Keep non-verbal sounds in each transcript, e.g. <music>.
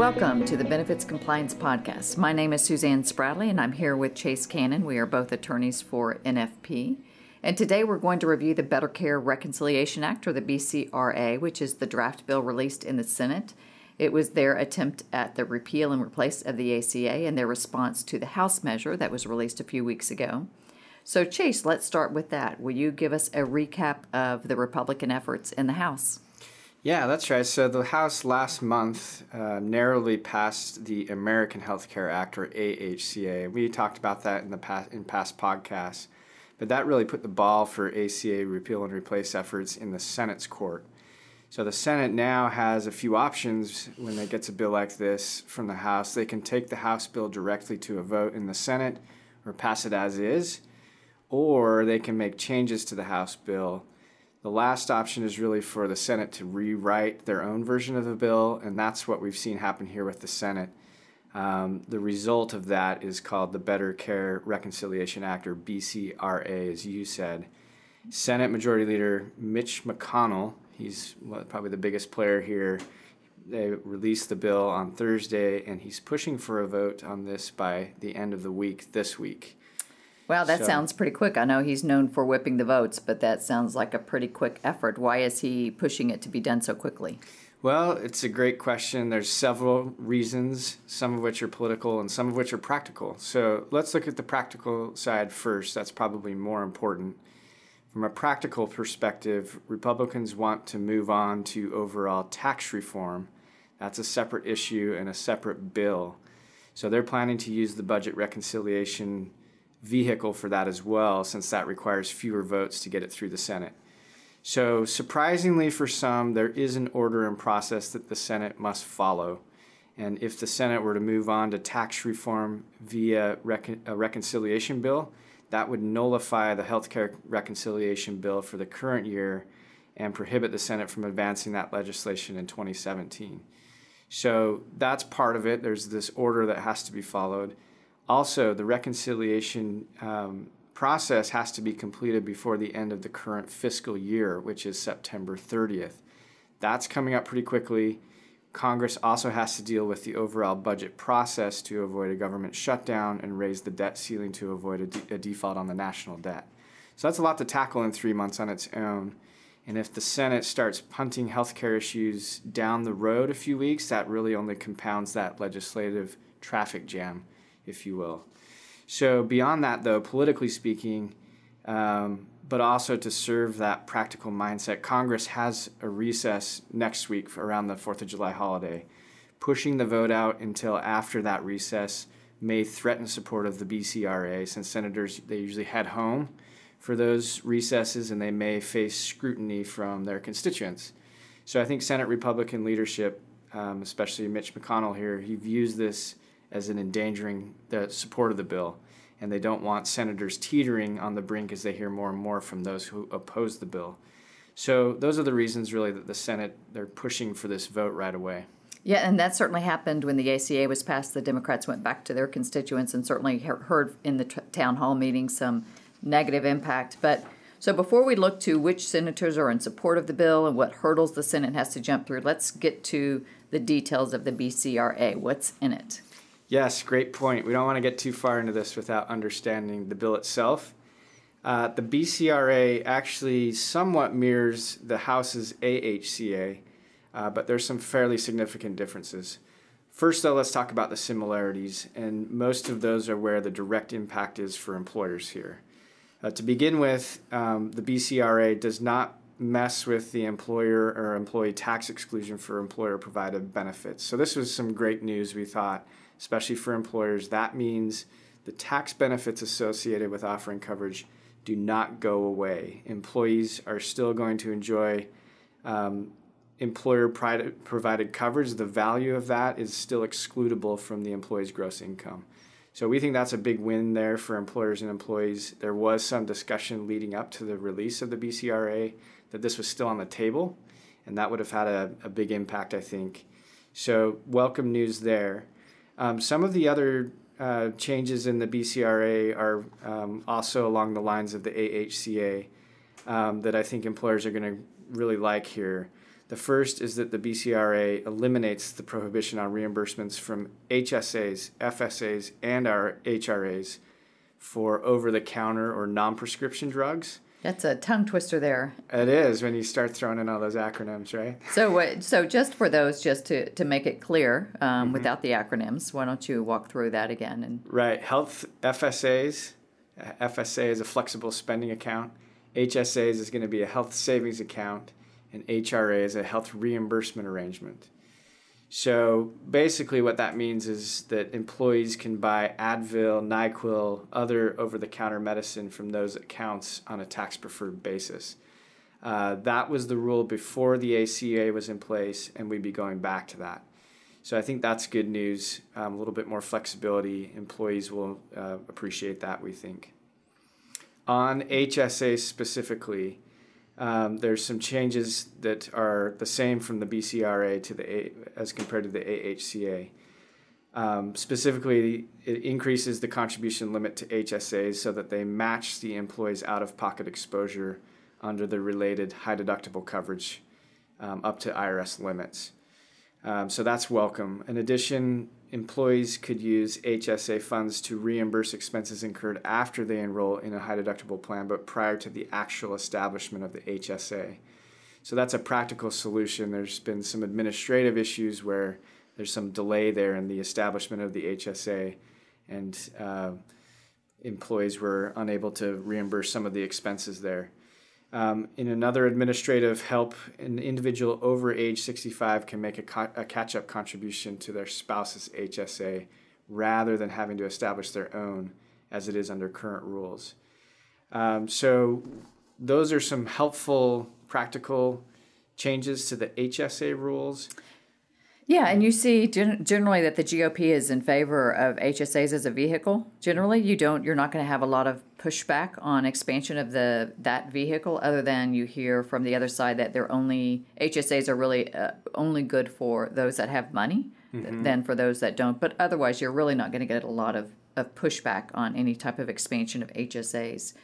Welcome to the Benefits Compliance Podcast. My name is Suzanne Spradley, and I'm here with Chase Cannon. We are both attorneys for NFP. And today we're going to review the Better Care Reconciliation Act, or the BCRA, which is the draft bill released in the Senate. It was their attempt at the repeal and replace of the ACA and their response to the House measure that was released a few weeks ago. So, Chase, let's start with that. Will you give us a recap of the Republican efforts in the House? Yeah, that's right. So the House last month uh, narrowly passed the American Health Care Act, or AHCA. We talked about that in the past in past podcasts, but that really put the ball for ACA repeal and replace efforts in the Senate's court. So the Senate now has a few options when they get a bill like this from the House. They can take the House bill directly to a vote in the Senate or pass it as is, or they can make changes to the House bill the last option is really for the Senate to rewrite their own version of the bill, and that's what we've seen happen here with the Senate. Um, the result of that is called the Better Care Reconciliation Act, or BCRA, as you said. Senate Majority Leader Mitch McConnell, he's probably the biggest player here. They released the bill on Thursday, and he's pushing for a vote on this by the end of the week this week. Wow, that so, sounds pretty quick. I know he's known for whipping the votes, but that sounds like a pretty quick effort. Why is he pushing it to be done so quickly? Well, it's a great question. There's several reasons, some of which are political and some of which are practical. So let's look at the practical side first. That's probably more important. From a practical perspective, Republicans want to move on to overall tax reform. That's a separate issue and a separate bill. So they're planning to use the budget reconciliation vehicle for that as well, since that requires fewer votes to get it through the Senate. So, surprisingly for some, there is an order and process that the Senate must follow. And if the Senate were to move on to tax reform via recon- a reconciliation bill, that would nullify the healthcare reconciliation bill for the current year and prohibit the Senate from advancing that legislation in 2017. So that's part of it. There's this order that has to be followed. Also, the reconciliation um, process has to be completed before the end of the current fiscal year, which is September 30th. That's coming up pretty quickly. Congress also has to deal with the overall budget process to avoid a government shutdown and raise the debt ceiling to avoid a, de- a default on the national debt. So that's a lot to tackle in three months on its own. And if the Senate starts punting healthcare issues down the road a few weeks, that really only compounds that legislative traffic jam if you will. So, beyond that, though, politically speaking, um, but also to serve that practical mindset, Congress has a recess next week around the 4th of July holiday. Pushing the vote out until after that recess may threaten support of the BCRA since senators they usually head home for those recesses and they may face scrutiny from their constituents. So I think Senate Republican leadership, um, especially Mitch McConnell here, he views this as an endangering the support of the bill. And they don't want senators teetering on the brink as they hear more and more from those who oppose the bill. So those are the reasons, really, that the Senate they're pushing for this vote right away. Yeah, and that certainly happened when the ACA was passed. The Democrats went back to their constituents and certainly heard in the t- town hall meeting some negative impact. But so before we look to which senators are in support of the bill and what hurdles the Senate has to jump through, let's get to the details of the BCRA. What's in it? Yes, great point. We don't want to get too far into this without understanding the bill itself. Uh, the BCRA actually somewhat mirrors the House's AHCA, uh, but there's some fairly significant differences. First, though, let's talk about the similarities, and most of those are where the direct impact is for employers here. Uh, to begin with, um, the BCRA does not mess with the employer or employee tax exclusion for employer provided benefits. So, this was some great news, we thought especially for employers. That means the tax benefits associated with offering coverage do not go away. Employees are still going to enjoy um, employer provided coverage. The value of that is still excludable from the employee's gross income. So we think that's a big win there for employers and employees. There was some discussion leading up to the release of the BCRA that this was still on the table, and that would have had a, a big impact, I think. So welcome news there. Um, some of the other uh, changes in the BCRA are um, also along the lines of the AHCA um, that I think employers are going to really like here. The first is that the BCRA eliminates the prohibition on reimbursements from HSAs, FSAs, and our HRAs for over the counter or non prescription drugs. That's a tongue twister there. It is when you start throwing in all those acronyms, right? So, uh, so just for those, just to, to make it clear, um, mm-hmm. without the acronyms, why don't you walk through that again? And right, health FSAs. FSA is a flexible spending account. HSAs is going to be a health savings account, and HRA is a health reimbursement arrangement. So basically, what that means is that employees can buy Advil, NyQuil, other over the counter medicine from those accounts on a tax preferred basis. Uh, that was the rule before the ACA was in place, and we'd be going back to that. So I think that's good news. Um, a little bit more flexibility. Employees will uh, appreciate that, we think. On HSA specifically, um, there's some changes that are the same from the BCRA to the A, as compared to the AHCA. Um, specifically, it increases the contribution limit to HSAs so that they match the employee's out-of-pocket exposure under the related high deductible coverage um, up to IRS limits. Um, so that's welcome. In addition, employees could use HSA funds to reimburse expenses incurred after they enroll in a high deductible plan, but prior to the actual establishment of the HSA. So that's a practical solution. There's been some administrative issues where there's some delay there in the establishment of the HSA, and uh, employees were unable to reimburse some of the expenses there. Um, in another administrative help, an individual over age 65 can make a, co- a catch up contribution to their spouse's HSA rather than having to establish their own as it is under current rules. Um, so, those are some helpful, practical changes to the HSA rules. Yeah, and you see gen- generally that the GOP is in favor of HSAs as a vehicle. Generally, you don't you're not going to have a lot of pushback on expansion of the that vehicle other than you hear from the other side that they're only HSAs are really uh, only good for those that have money mm-hmm. than for those that don't. But otherwise, you're really not going to get a lot of of pushback on any type of expansion of HSAs.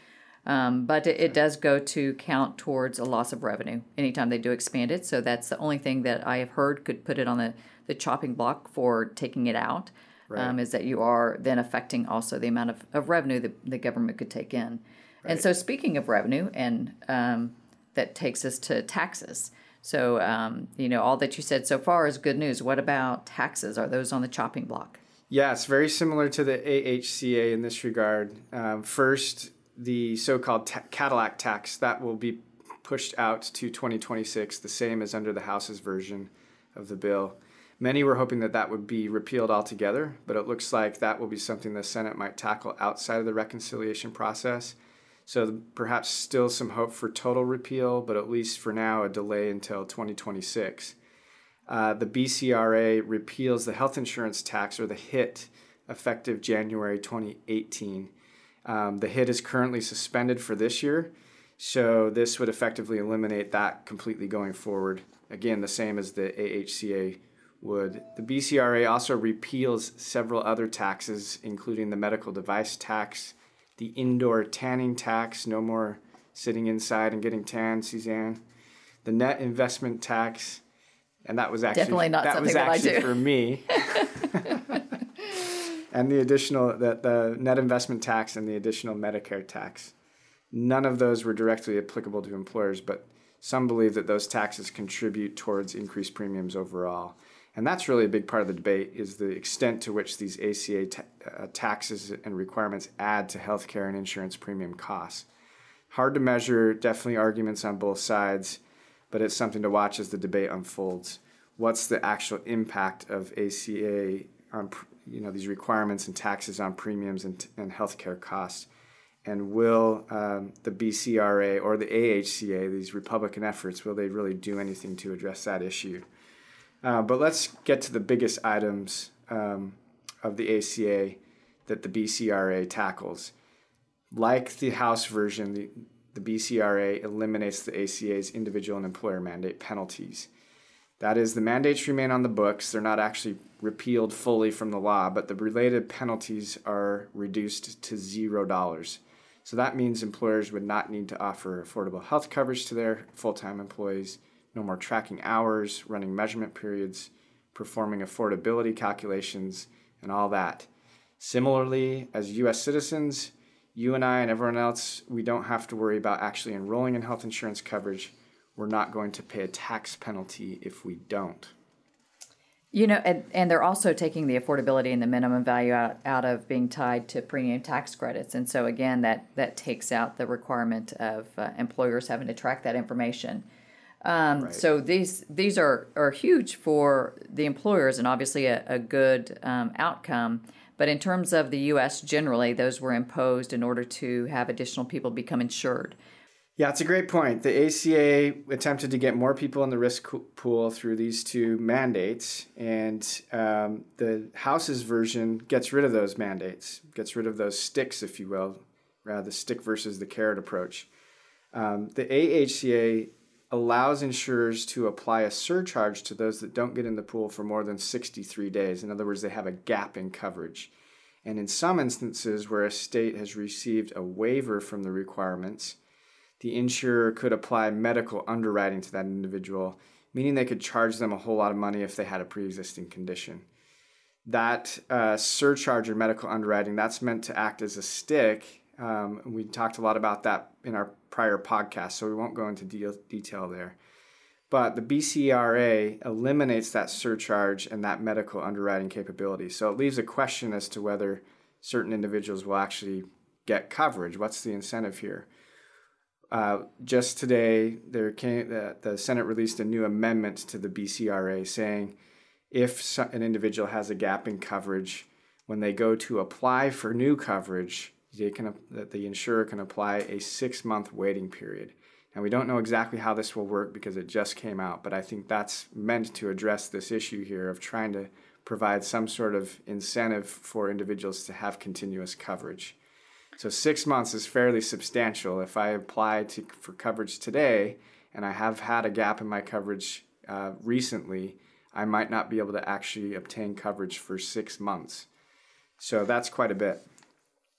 Um, but it, it, does go to count towards a loss of revenue anytime they do expand it. So that's the only thing that I have heard could put it on the, the chopping block for taking it out. Right. Um, is that you are then affecting also the amount of, of revenue that the government could take in. Right. And so, speaking of revenue, and um, that takes us to taxes. So, um, you know, all that you said so far is good news. What about taxes? Are those on the chopping block? Yeah, it's very similar to the AHCA in this regard. Um, first, the so-called Cadillac tax that will be pushed out to 2026, the same as under the House's version of the bill. Many were hoping that that would be repealed altogether, but it looks like that will be something the Senate might tackle outside of the reconciliation process. So perhaps still some hope for total repeal, but at least for now, a delay until 2026. Uh, the BCRA repeals the health insurance tax or the HIT effective January 2018. Um, the HIT is currently suspended for this year, so this would effectively eliminate that completely going forward. Again, the same as the AHCA would. The BCRA also repeals several other taxes, including the medical device tax, the indoor tanning tax, no more sitting inside and getting tanned, Suzanne, the net investment tax, and that was actually definitely not that something was actually that I do. for me. <laughs> and the additional the, the net investment tax and the additional Medicare tax. None of those were directly applicable to employers, but some believe that those taxes contribute towards increased premiums overall. And that's really a big part of the debate is the extent to which these ACA ta- uh, taxes and requirements add to healthcare and insurance premium costs. Hard to measure, definitely arguments on both sides, but it's something to watch as the debate unfolds. What's the actual impact of ACA on you know these requirements and taxes on premiums and, and healthcare costs? And will um, the BCRA or the AHCA, these Republican efforts, will they really do anything to address that issue? Uh, but let's get to the biggest items um, of the ACA that the BCRA tackles. Like the House version, the, the BCRA eliminates the ACA's individual and employer mandate penalties. That is, the mandates remain on the books. They're not actually repealed fully from the law, but the related penalties are reduced to zero dollars. So that means employers would not need to offer affordable health coverage to their full time employees, no more tracking hours, running measurement periods, performing affordability calculations, and all that. Similarly, as US citizens, you and I and everyone else, we don't have to worry about actually enrolling in health insurance coverage. We're not going to pay a tax penalty if we don't. You know, and, and they're also taking the affordability and the minimum value out, out of being tied to premium tax credits. And so, again, that, that takes out the requirement of uh, employers having to track that information. Um, right. So these these are, are huge for the employers and obviously a, a good um, outcome. But in terms of the U.S. generally, those were imposed in order to have additional people become insured. Yeah, it's a great point. The ACA attempted to get more people in the risk pool through these two mandates, and um, the House's version gets rid of those mandates, gets rid of those sticks, if you will, rather the stick versus the carrot approach. Um, the AHCA allows insurers to apply a surcharge to those that don't get in the pool for more than 63 days. In other words, they have a gap in coverage. And in some instances where a state has received a waiver from the requirements, the insurer could apply medical underwriting to that individual, meaning they could charge them a whole lot of money if they had a pre existing condition. That uh, surcharge or medical underwriting, that's meant to act as a stick. Um, we talked a lot about that in our prior podcast, so we won't go into de- detail there. But the BCRA eliminates that surcharge and that medical underwriting capability. So it leaves a question as to whether certain individuals will actually get coverage. What's the incentive here? Uh, just today, there came the, the Senate released a new amendment to the BCRA saying if an individual has a gap in coverage, when they go to apply for new coverage, they can that the insurer can apply a six month waiting period. And we don't know exactly how this will work because it just came out, but I think that's meant to address this issue here of trying to provide some sort of incentive for individuals to have continuous coverage. So six months is fairly substantial. If I apply to, for coverage today and I have had a gap in my coverage uh, recently, I might not be able to actually obtain coverage for six months. So that's quite a bit.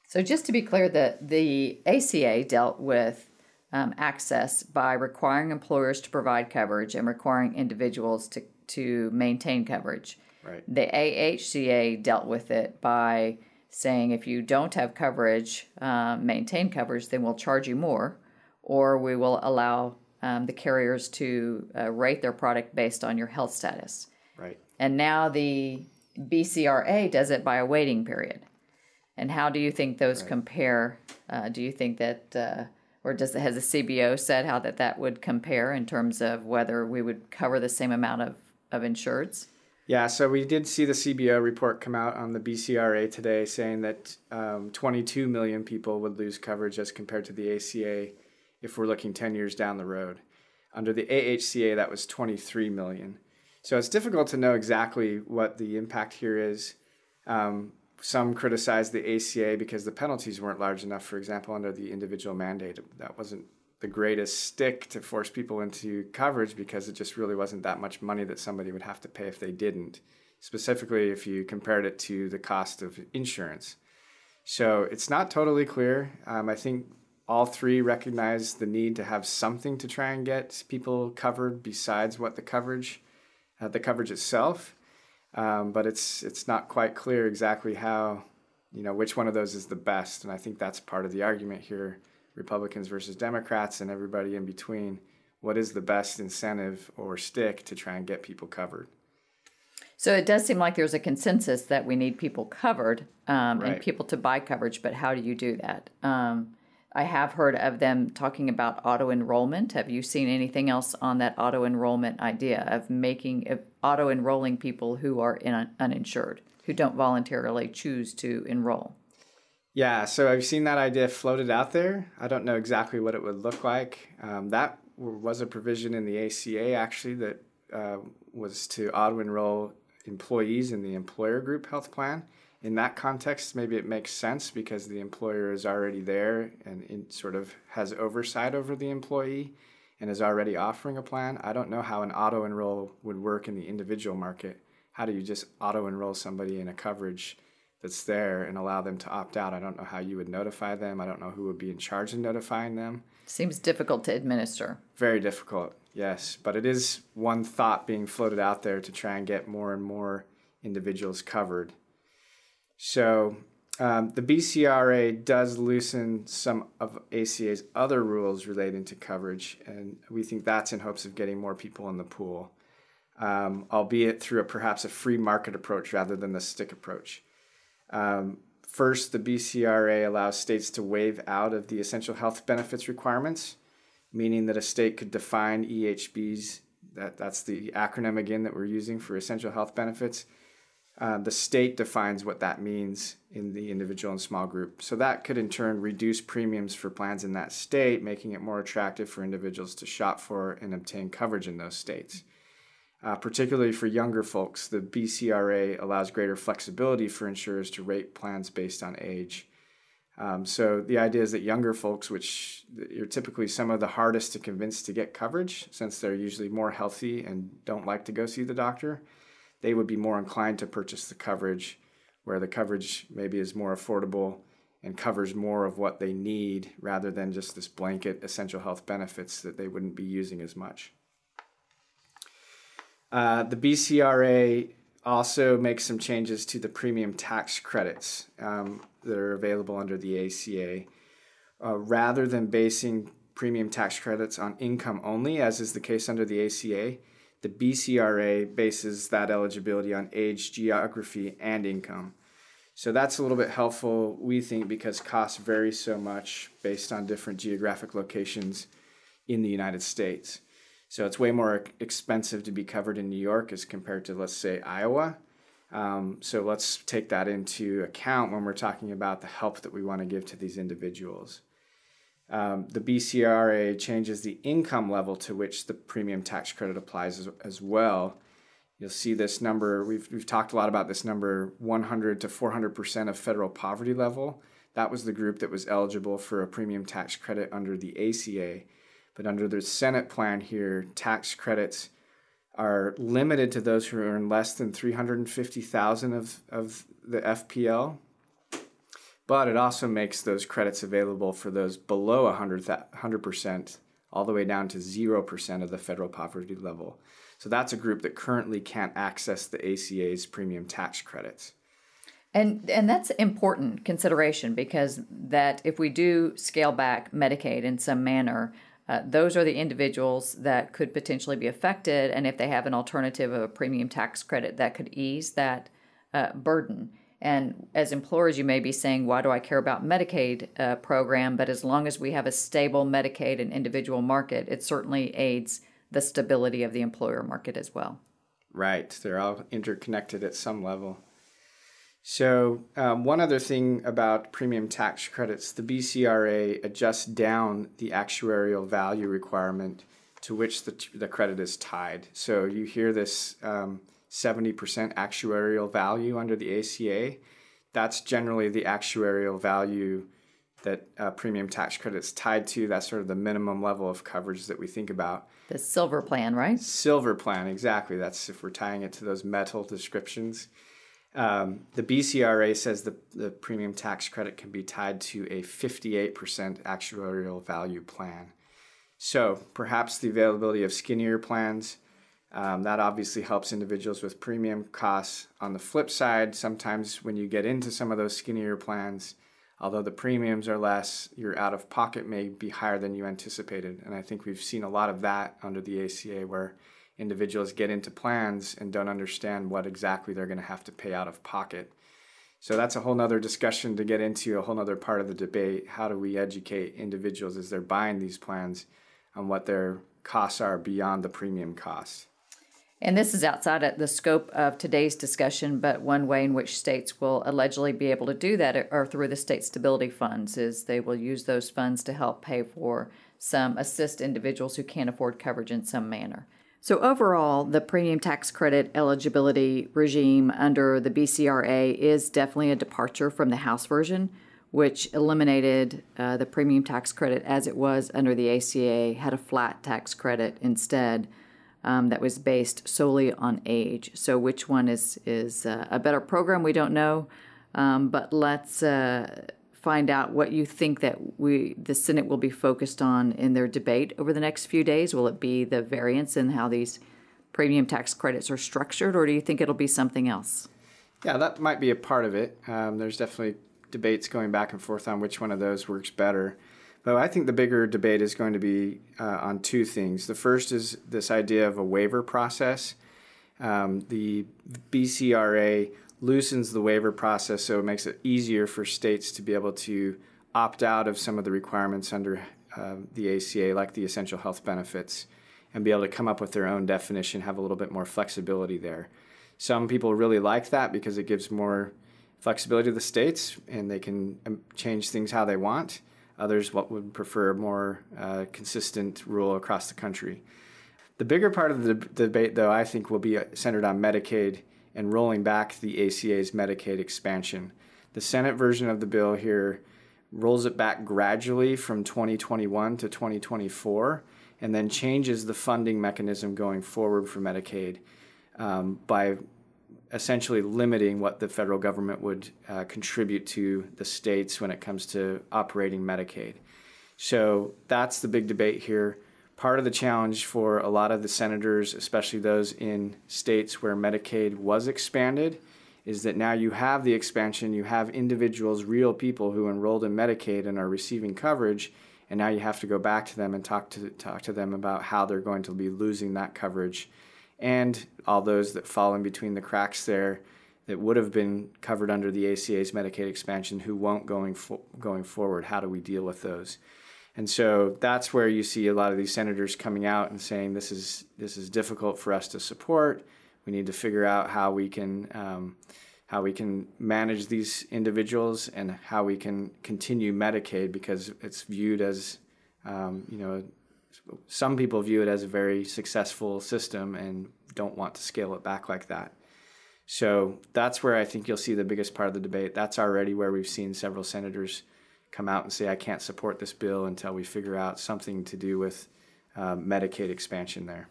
So just to be clear, the the ACA dealt with um, access by requiring employers to provide coverage and requiring individuals to to maintain coverage. Right. The AHCA dealt with it by saying if you don't have coverage, uh, maintain coverage, then we'll charge you more, or we will allow um, the carriers to uh, rate their product based on your health status. Right. And now the BCRA does it by a waiting period. And how do you think those right. compare? Uh, do you think that, uh, or does has the CBO said how that that would compare in terms of whether we would cover the same amount of of insureds? Yeah, so we did see the CBO report come out on the BCRA today saying that um, 22 million people would lose coverage as compared to the ACA if we're looking 10 years down the road. Under the AHCA, that was 23 million. So it's difficult to know exactly what the impact here is. Um, some criticize the ACA because the penalties weren't large enough, for example, under the individual mandate. That wasn't the greatest stick to force people into coverage because it just really wasn't that much money that somebody would have to pay if they didn't, specifically if you compared it to the cost of insurance. So it's not totally clear. Um, I think all three recognize the need to have something to try and get people covered besides what the coverage, uh, the coverage itself. Um, but it's it's not quite clear exactly how, you know, which one of those is the best. And I think that's part of the argument here Republicans versus Democrats and everybody in between, what is the best incentive or stick to try and get people covered? So it does seem like there's a consensus that we need people covered um, right. and people to buy coverage, but how do you do that? Um, I have heard of them talking about auto enrollment. Have you seen anything else on that auto enrollment idea of making of auto enrolling people who are in, uninsured, who don't voluntarily choose to enroll? Yeah, so I've seen that idea floated out there. I don't know exactly what it would look like. Um, that was a provision in the ACA actually that uh, was to auto enroll employees in the employer group health plan. In that context, maybe it makes sense because the employer is already there and sort of has oversight over the employee and is already offering a plan. I don't know how an auto enroll would work in the individual market. How do you just auto enroll somebody in a coverage? That's there and allow them to opt out. I don't know how you would notify them. I don't know who would be in charge of notifying them. Seems difficult to administer. Very difficult. Yes, but it is one thought being floated out there to try and get more and more individuals covered. So um, the BCRA does loosen some of ACA's other rules relating to coverage, and we think that's in hopes of getting more people in the pool, um, albeit through a, perhaps a free market approach rather than the stick approach. Um, first, the BCRA allows states to waive out of the essential health benefits requirements meaning that a state could define EHBs, that, that's the acronym again that we're using for essential health benefits. Uh, the state defines what that means in the individual and small group. So that could in turn reduce premiums for plans in that state, making it more attractive for individuals to shop for and obtain coverage in those states. Uh, particularly for younger folks, the BCRA allows greater flexibility for insurers to rate plans based on age. Um, so the idea is that younger folks, which are typically some of the hardest to convince to get coverage, since they're usually more healthy and don't like to go see the doctor, they would be more inclined to purchase the coverage, where the coverage maybe is more affordable and covers more of what they need rather than just this blanket essential health benefits that they wouldn't be using as much. Uh, the BCRA also makes some changes to the premium tax credits. Um, that are available under the ACA, uh, rather than basing premium tax credits on income only, as is the case under the ACA. The BCRA bases that eligibility on age, geography, and income. So that's a little bit helpful, we think, because costs vary so much based on different geographic locations in the United States. So it's way more expensive to be covered in New York as compared to, let's say, Iowa. Um, so let's take that into account when we're talking about the help that we want to give to these individuals. Um, the BCRA changes the income level to which the premium tax credit applies as, as well. You'll see this number, we've, we've talked a lot about this number 100 to 400% of federal poverty level. That was the group that was eligible for a premium tax credit under the ACA. But under the Senate plan here, tax credits are limited to those who earn less than 350,000 of, of the FPL. But it also makes those credits available for those below 100, 100%, all the way down to 0% of the federal poverty level. So that's a group that currently can't access the ACA's premium tax credits. And and that's important consideration because that if we do scale back Medicaid in some manner, uh, those are the individuals that could potentially be affected, and if they have an alternative of a premium tax credit, that could ease that uh, burden. And as employers, you may be saying, "Why do I care about Medicaid uh, program?" But as long as we have a stable Medicaid and individual market, it certainly aids the stability of the employer market as well. Right, they're all interconnected at some level. So, um, one other thing about premium tax credits the BCRA adjusts down the actuarial value requirement to which the, the credit is tied. So, you hear this um, 70% actuarial value under the ACA. That's generally the actuarial value that uh, premium tax credits tied to. That's sort of the minimum level of coverage that we think about. The silver plan, right? Silver plan, exactly. That's if we're tying it to those metal descriptions. Um, the BCRA says the, the premium tax credit can be tied to a 58% actuarial value plan. So perhaps the availability of skinnier plans, um, that obviously helps individuals with premium costs. On the flip side, sometimes when you get into some of those skinnier plans, although the premiums are less, your out of pocket may be higher than you anticipated. And I think we've seen a lot of that under the ACA where individuals get into plans and don't understand what exactly they're going to have to pay out of pocket. So that's a whole nother discussion to get into, a whole nother part of the debate. How do we educate individuals as they're buying these plans on what their costs are beyond the premium costs? And this is outside of the scope of today's discussion, but one way in which states will allegedly be able to do that are through the state stability funds, is they will use those funds to help pay for some assist individuals who can't afford coverage in some manner. So, overall, the premium tax credit eligibility regime under the BCRA is definitely a departure from the House version, which eliminated uh, the premium tax credit as it was under the ACA, had a flat tax credit instead. Um, that was based solely on age. So, which one is is uh, a better program? We don't know, um, but let's uh, find out what you think that we the Senate will be focused on in their debate over the next few days. Will it be the variance in how these premium tax credits are structured, or do you think it'll be something else? Yeah, that might be a part of it. Um, there's definitely debates going back and forth on which one of those works better. But I think the bigger debate is going to be uh, on two things. The first is this idea of a waiver process. Um, the BCRA loosens the waiver process so it makes it easier for states to be able to opt out of some of the requirements under uh, the ACA, like the essential health benefits, and be able to come up with their own definition, have a little bit more flexibility there. Some people really like that because it gives more flexibility to the states and they can um, change things how they want. Others what would prefer a more uh, consistent rule across the country. The bigger part of the debate, though, I think will be uh, centered on Medicaid and rolling back the ACA's Medicaid expansion. The Senate version of the bill here rolls it back gradually from 2021 to 2024 and then changes the funding mechanism going forward for Medicaid um, by essentially limiting what the federal government would uh, contribute to the states when it comes to operating Medicaid. So that's the big debate here. Part of the challenge for a lot of the senators, especially those in states where Medicaid was expanded, is that now you have the expansion, you have individuals, real people who enrolled in Medicaid and are receiving coverage, and now you have to go back to them and talk to talk to them about how they're going to be losing that coverage and all those that fall in between the cracks there that would have been covered under the ACA's Medicaid expansion who won't going fo- going forward. How do we deal with those? And so that's where you see a lot of these senators coming out and saying this is this is difficult for us to support. We need to figure out how we can um, how we can manage these individuals and how we can continue Medicaid because it's viewed as um, you know some people view it as a very successful system and don't want to scale it back like that. So that's where I think you'll see the biggest part of the debate. That's already where we've seen several senators come out and say, I can't support this bill until we figure out something to do with uh, Medicaid expansion there.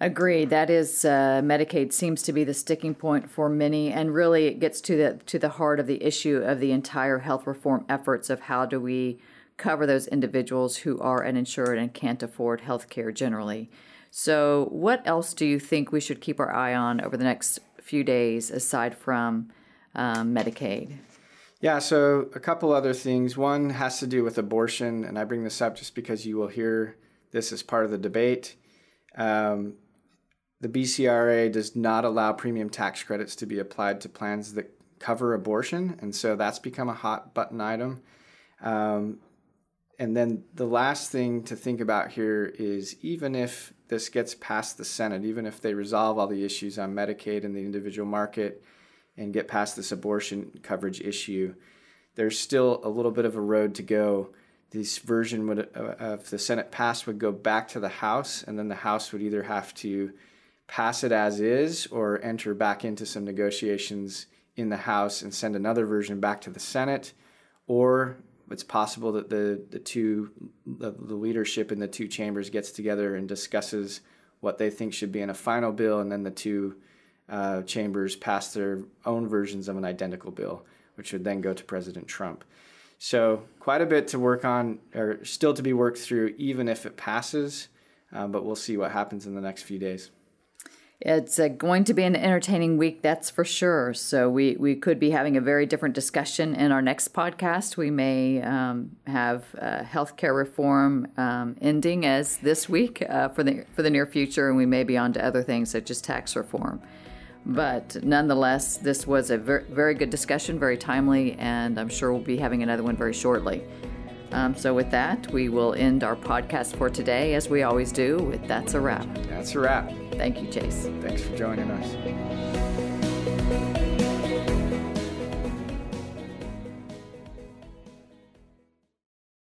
Agreed. That is uh, Medicaid seems to be the sticking point for many, and really it gets to the to the heart of the issue of the entire health reform efforts of how do we cover those individuals who are uninsured and can't afford health care generally. So, what else do you think we should keep our eye on over the next few days aside from um, Medicaid? Yeah, so a couple other things. One has to do with abortion, and I bring this up just because you will hear this as part of the debate. Um, the BCRA does not allow premium tax credits to be applied to plans that cover abortion, and so that's become a hot button item. Um, and then the last thing to think about here is even if this gets past the Senate, even if they resolve all the issues on Medicaid and the individual market and get past this abortion coverage issue, there's still a little bit of a road to go. This version would, uh, if the Senate passed, would go back to the House, and then the House would either have to pass it as is or enter back into some negotiations in the House and send another version back to the Senate, or it's possible that the the two the, the, leadership in the two chambers gets together and discusses what they think should be in a final bill, and then the two uh, chambers pass their own versions of an identical bill, which would then go to President Trump. So quite a bit to work on, or still to be worked through, even if it passes. Uh, but we'll see what happens in the next few days. It's uh, going to be an entertaining week, that's for sure. So we, we could be having a very different discussion in our next podcast. We may um, have uh, healthcare reform um, ending as this week uh, for the for the near future, and we may be on to other things such as tax reform. But nonetheless, this was a very, very good discussion, very timely, and I'm sure we'll be having another one very shortly. Um, so, with that, we will end our podcast for today, as we always do, with That's a Wrap. That's a Wrap. Thank you, Chase. Thanks for joining us.